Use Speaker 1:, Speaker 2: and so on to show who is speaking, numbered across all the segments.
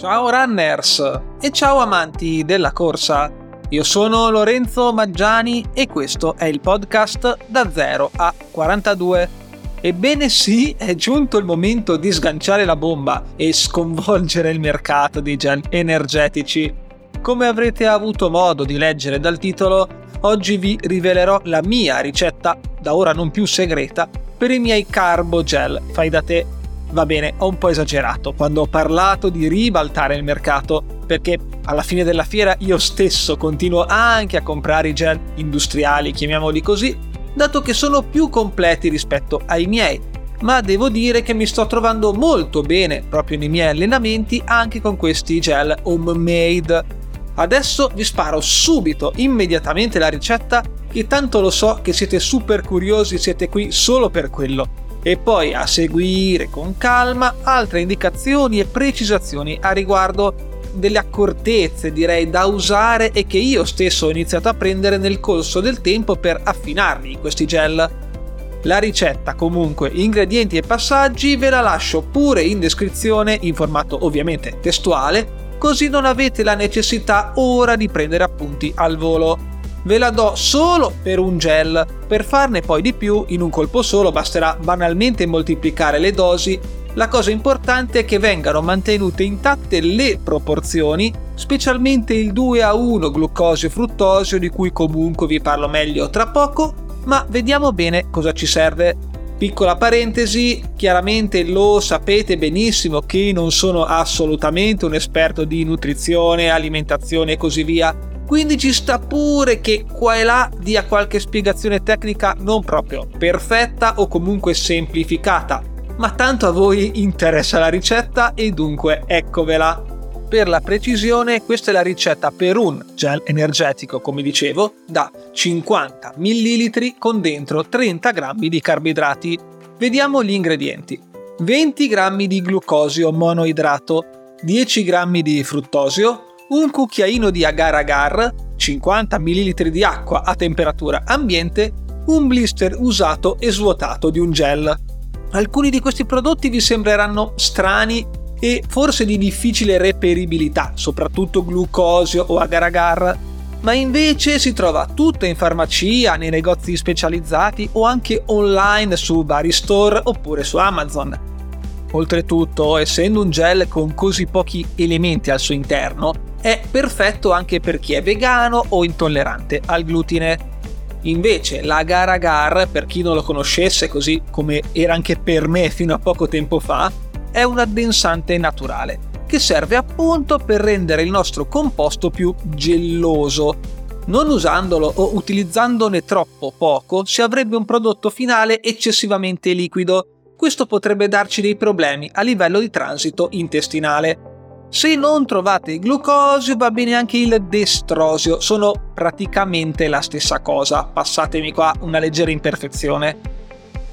Speaker 1: Ciao runners e ciao amanti della corsa. Io sono Lorenzo Maggiani e questo è il podcast da 0 a 42. Ebbene sì, è giunto il momento di sganciare la bomba e sconvolgere il mercato di gel energetici. Come avrete avuto modo di leggere dal titolo, oggi vi rivelerò la mia ricetta, da ora non più segreta, per i miei carbo gel fai da te va bene, ho un po' esagerato quando ho parlato di ribaltare il mercato, perché alla fine della fiera io stesso continuo anche a comprare i gel industriali, chiamiamoli così, dato che sono più completi rispetto ai miei. Ma devo dire che mi sto trovando molto bene proprio nei miei allenamenti anche con questi gel homemade. Adesso vi sparo subito, immediatamente la ricetta, che tanto lo so che siete super curiosi, siete qui solo per quello e poi a seguire con calma altre indicazioni e precisazioni a riguardo delle accortezze direi da usare e che io stesso ho iniziato a prendere nel corso del tempo per affinarli questi gel. La ricetta comunque, ingredienti e passaggi ve la lascio pure in descrizione in formato ovviamente testuale così non avete la necessità ora di prendere appunti al volo ve la do solo per un gel. Per farne poi di più, in un colpo solo basterà banalmente moltiplicare le dosi. La cosa importante è che vengano mantenute intatte le proporzioni, specialmente il 2 a 1 glucosio-fruttosio di cui comunque vi parlo meglio tra poco, ma vediamo bene cosa ci serve. Piccola parentesi, chiaramente lo sapete benissimo che non sono assolutamente un esperto di nutrizione, alimentazione e così via, quindi ci sta pure che qua e là dia qualche spiegazione tecnica non proprio perfetta o comunque semplificata, ma tanto a voi interessa la ricetta e dunque eccovela. Per la precisione, questa è la ricetta per un gel energetico, come dicevo, da 50 ml con dentro 30 g di carboidrati. Vediamo gli ingredienti. 20 g di glucosio monoidrato, 10 g di fruttosio, un cucchiaino di agar-agar, 50 ml di acqua a temperatura ambiente, un blister usato e svuotato di un gel. Alcuni di questi prodotti vi sembreranno strani e forse di difficile reperibilità, soprattutto glucosio o agar-agar, ma invece si trova tutto in farmacia, nei negozi specializzati o anche online su vari store oppure su Amazon. Oltretutto, essendo un gel con così pochi elementi al suo interno, è perfetto anche per chi è vegano o intollerante al glutine. Invece l'agar agar, per chi non lo conoscesse così come era anche per me fino a poco tempo fa, è un addensante naturale che serve appunto per rendere il nostro composto più gelloso. Non usandolo o utilizzandone troppo poco si avrebbe un prodotto finale eccessivamente liquido. Questo potrebbe darci dei problemi a livello di transito intestinale. Se non trovate il glucosio va bene anche il destrosio, sono praticamente la stessa cosa, passatemi qua una leggera imperfezione.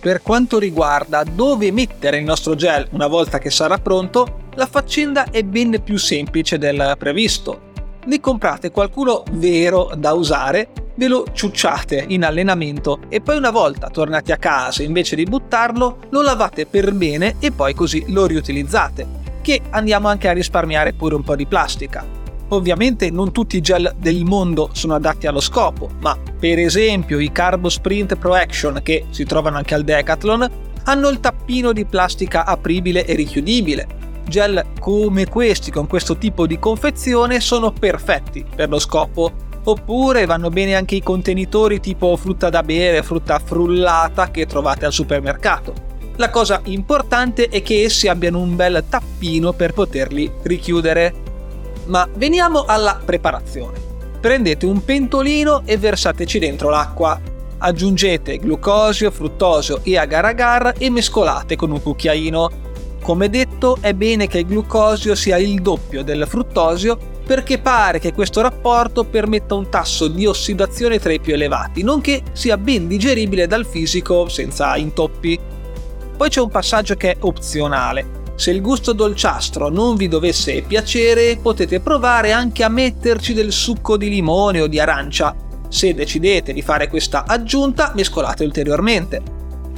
Speaker 1: Per quanto riguarda dove mettere il nostro gel una volta che sarà pronto, la faccenda è ben più semplice del previsto. Ne comprate qualcuno vero da usare, ve lo ciucciate in allenamento e poi una volta tornati a casa invece di buttarlo lo lavate per bene e poi così lo riutilizzate che andiamo anche a risparmiare pure un po' di plastica. Ovviamente non tutti i gel del mondo sono adatti allo scopo, ma per esempio i Carbo Sprint Pro Action che si trovano anche al Decathlon hanno il tappino di plastica apribile e richiudibile. Gel come questi con questo tipo di confezione sono perfetti per lo scopo. Oppure vanno bene anche i contenitori tipo frutta da bere, frutta frullata che trovate al supermercato. La cosa importante è che essi abbiano un bel tappino per poterli richiudere. Ma veniamo alla preparazione. Prendete un pentolino e versateci dentro l'acqua. Aggiungete glucosio, fruttosio e agar-agar e mescolate con un cucchiaino. Come detto, è bene che il glucosio sia il doppio del fruttosio perché pare che questo rapporto permetta un tasso di ossidazione tra i più elevati, nonché sia ben digeribile dal fisico senza intoppi. Poi c'è un passaggio che è opzionale. Se il gusto dolciastro non vi dovesse piacere, potete provare anche a metterci del succo di limone o di arancia. Se decidete di fare questa aggiunta, mescolate ulteriormente.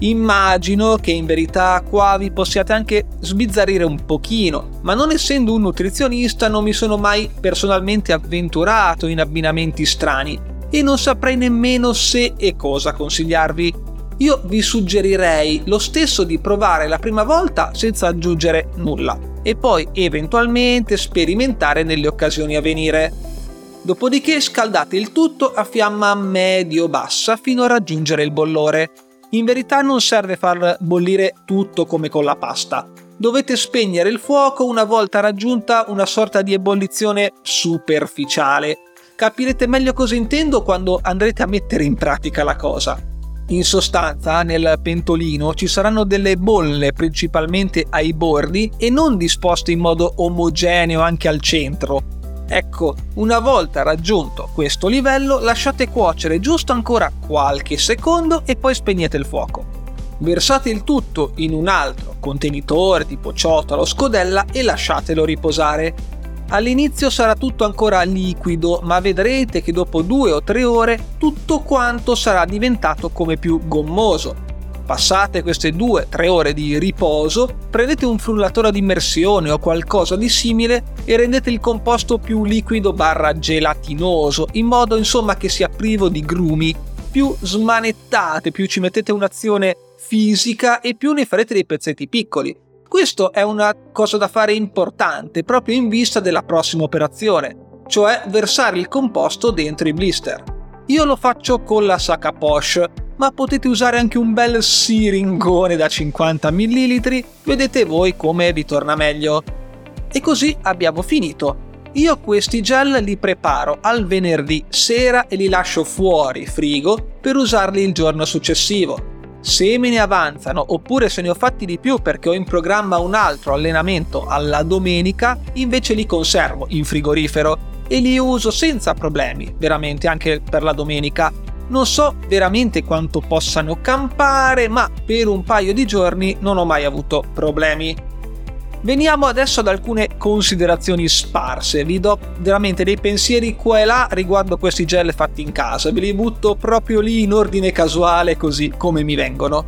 Speaker 1: Immagino che in verità qua vi possiate anche sbizzarrire un pochino, ma non essendo un nutrizionista non mi sono mai personalmente avventurato in abbinamenti strani e non saprei nemmeno se e cosa consigliarvi. Io vi suggerirei lo stesso di provare la prima volta senza aggiungere nulla e poi eventualmente sperimentare nelle occasioni a venire. Dopodiché scaldate il tutto a fiamma medio-bassa fino a raggiungere il bollore. In verità non serve far bollire tutto come con la pasta. Dovete spegnere il fuoco una volta raggiunta una sorta di ebollizione superficiale. Capirete meglio cosa intendo quando andrete a mettere in pratica la cosa. In sostanza, nel pentolino ci saranno delle bolle principalmente ai bordi e non disposte in modo omogeneo anche al centro, Ecco, una volta raggiunto questo livello lasciate cuocere giusto ancora qualche secondo e poi spegnete il fuoco. Versate il tutto in un altro contenitore tipo ciotola o scodella e lasciatelo riposare. All'inizio sarà tutto ancora liquido, ma vedrete che dopo due o tre ore tutto quanto sarà diventato come più gommoso Passate queste 2-3 ore di riposo, prendete un frullatore di immersione o qualcosa di simile e rendete il composto più liquido barra gelatinoso, in modo insomma che sia privo di grumi. Più smanettate, più ci mettete un'azione fisica e più ne farete dei pezzetti piccoli. Questo è una cosa da fare importante proprio in vista della prossima operazione, cioè versare il composto dentro i blister. Io lo faccio con la Saka Posh, ma potete usare anche un bel siringone da 50 ml, vedete voi come vi torna meglio. E così abbiamo finito. Io questi gel li preparo al venerdì sera e li lascio fuori frigo per usarli il giorno successivo. Se me ne avanzano oppure se ne ho fatti di più perché ho in programma un altro allenamento alla domenica, invece li conservo in frigorifero e li uso senza problemi, veramente anche per la domenica non so veramente quanto possano campare, ma per un paio di giorni non ho mai avuto problemi. Veniamo adesso ad alcune considerazioni sparse, vi do veramente dei pensieri qua e là riguardo questi gel fatti in casa, ve li butto proprio lì in ordine casuale così come mi vengono.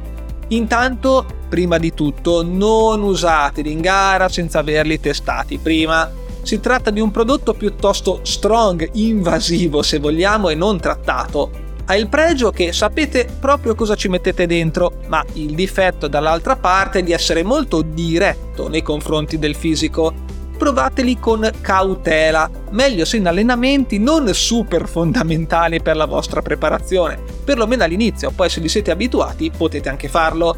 Speaker 1: Intanto, prima di tutto, non usateli in gara senza averli testati prima. Si tratta di un prodotto piuttosto strong, invasivo se vogliamo e non trattato, ha il pregio che sapete proprio cosa ci mettete dentro, ma il difetto dall'altra parte è di essere molto diretto nei confronti del fisico. Provateli con cautela, meglio se in allenamenti non super fondamentali per la vostra preparazione, perlomeno all'inizio, poi se vi siete abituati potete anche farlo.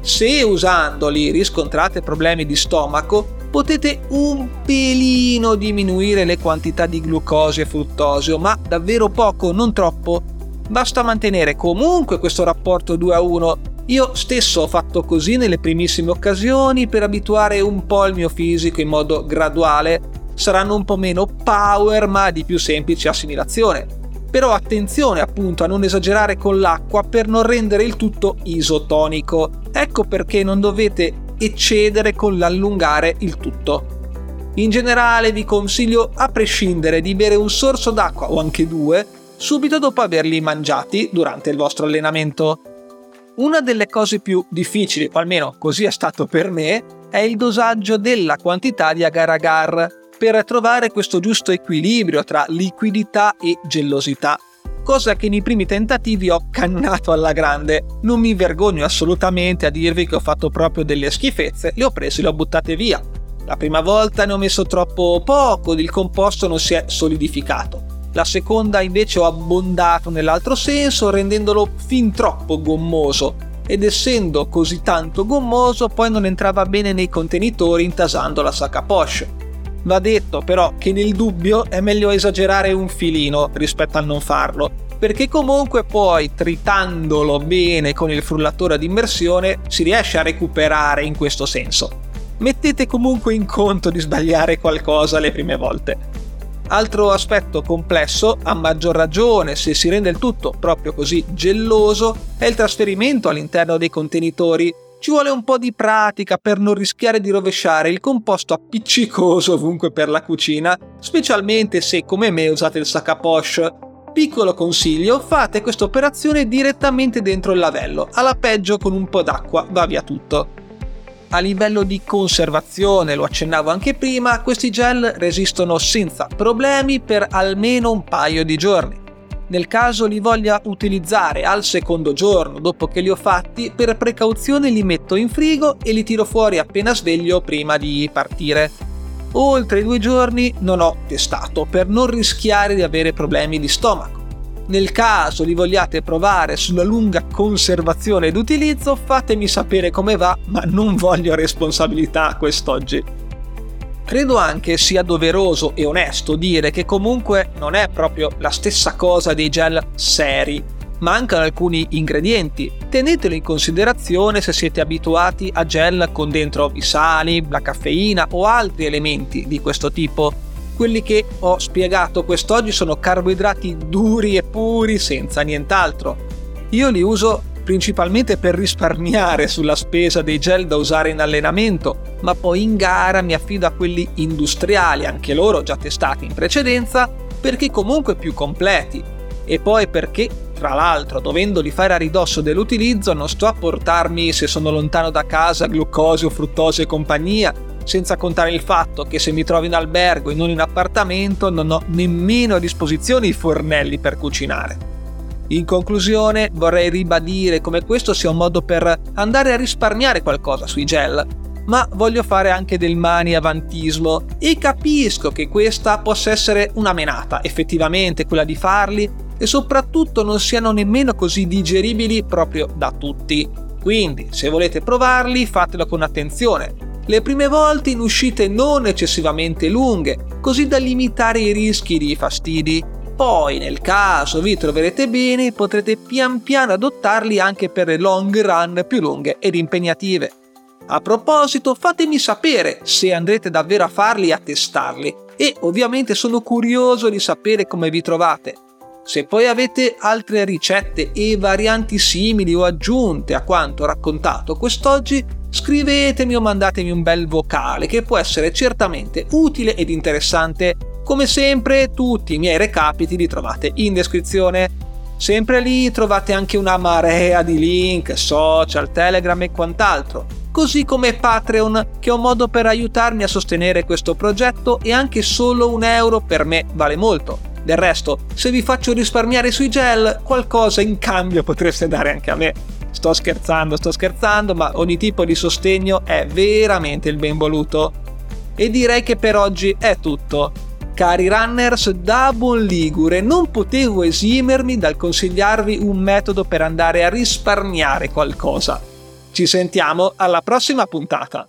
Speaker 1: Se usandoli riscontrate problemi di stomaco, potete un pelino diminuire le quantità di glucosio e fruttosio, ma davvero poco, non troppo, basta mantenere comunque questo rapporto 2 a 1. Io stesso ho fatto così nelle primissime occasioni per abituare un po' il mio fisico in modo graduale. Saranno un po' meno power ma di più semplice assimilazione. Però attenzione appunto a non esagerare con l'acqua per non rendere il tutto isotonico. Ecco perché non dovete eccedere con l'allungare il tutto. In generale vi consiglio a prescindere di bere un sorso d'acqua o anche due subito dopo averli mangiati durante il vostro allenamento. Una delle cose più difficili, o almeno così è stato per me, è il dosaggio della quantità di agar-agar per trovare questo giusto equilibrio tra liquidità e gellosità, cosa che nei primi tentativi ho cannato alla grande. Non mi vergogno assolutamente a dirvi che ho fatto proprio delle schifezze, le ho prese e le ho buttate via. La prima volta ne ho messo troppo poco, il composto non si è solidificato la seconda invece ho abbondato nell'altro senso rendendolo fin troppo gommoso ed essendo così tanto gommoso poi non entrava bene nei contenitori intasando la sacca poche. Va detto però che nel dubbio è meglio esagerare un filino rispetto a non farlo, perché comunque poi tritandolo bene con il frullatore ad immersione si riesce a recuperare in questo senso. Mettete comunque in conto di sbagliare qualcosa le prime volte. Altro aspetto complesso, a maggior ragione se si rende il tutto proprio così gelloso, è il trasferimento all'interno dei contenitori. Ci vuole un po' di pratica per non rischiare di rovesciare il composto appiccicoso ovunque per la cucina, specialmente se come me usate il sac à poche. Piccolo consiglio, fate questa operazione direttamente dentro il lavello, alla peggio con un po' d'acqua va via tutto. A livello di conservazione, lo accennavo anche prima, questi gel resistono senza problemi per almeno un paio di giorni. Nel caso li voglia utilizzare al secondo giorno dopo che li ho fatti, per precauzione li metto in frigo e li tiro fuori appena sveglio prima di partire. Oltre i due giorni non ho testato per non rischiare di avere problemi di stomaco. Nel caso li vogliate provare sulla lunga conservazione ed utilizzo, fatemi sapere come va, ma non voglio responsabilità quest'oggi. Credo anche sia doveroso e onesto dire che comunque non è proprio la stessa cosa dei gel seri. Mancano alcuni ingredienti. Tenetelo in considerazione se siete abituati a gel con dentro i sali, la caffeina o altri elementi di questo tipo. Quelli che ho spiegato quest'oggi sono carboidrati duri e puri senza nient'altro. Io li uso principalmente per risparmiare sulla spesa dei gel da usare in allenamento, ma poi in gara mi affido a quelli industriali, anche loro già testati in precedenza, perché comunque più completi. E poi perché, tra l'altro, dovendoli fare a ridosso dell'utilizzo, non sto a portarmi, se sono lontano da casa, glucosio, fruttosio e compagnia, senza contare il fatto che se mi trovo in albergo e non in appartamento non ho nemmeno a disposizione i fornelli per cucinare. In conclusione vorrei ribadire come questo sia un modo per andare a risparmiare qualcosa sui gel, ma voglio fare anche del mani avantismo e capisco che questa possa essere una menata, effettivamente quella di farli, e soprattutto non siano nemmeno così digeribili proprio da tutti. Quindi, se volete provarli, fatelo con attenzione. Le prime volte in uscite non eccessivamente lunghe, così da limitare i rischi di fastidi poi, nel caso vi troverete bene, potrete pian piano adottarli anche per le long run più lunghe ed impegnative. A proposito, fatemi sapere se andrete davvero a farli e a testarli e ovviamente sono curioso di sapere come vi trovate. Se poi avete altre ricette e varianti simili o aggiunte a quanto raccontato quest'oggi, scrivetemi o mandatemi un bel vocale che può essere certamente utile ed interessante come sempre tutti i miei recapiti li trovate in descrizione. Sempre lì trovate anche una marea di link, social, Telegram e quant'altro, così come Patreon, che è un modo per aiutarmi a sostenere questo progetto e anche solo un euro per me vale molto. Del resto, se vi faccio risparmiare sui gel, qualcosa in cambio potreste dare anche a me. Sto scherzando, sto scherzando, ma ogni tipo di sostegno è veramente il ben voluto. E direi che per oggi è tutto. Cari runners, da buon ligure non potevo esimermi dal consigliarvi un metodo per andare a risparmiare qualcosa. Ci sentiamo alla prossima puntata.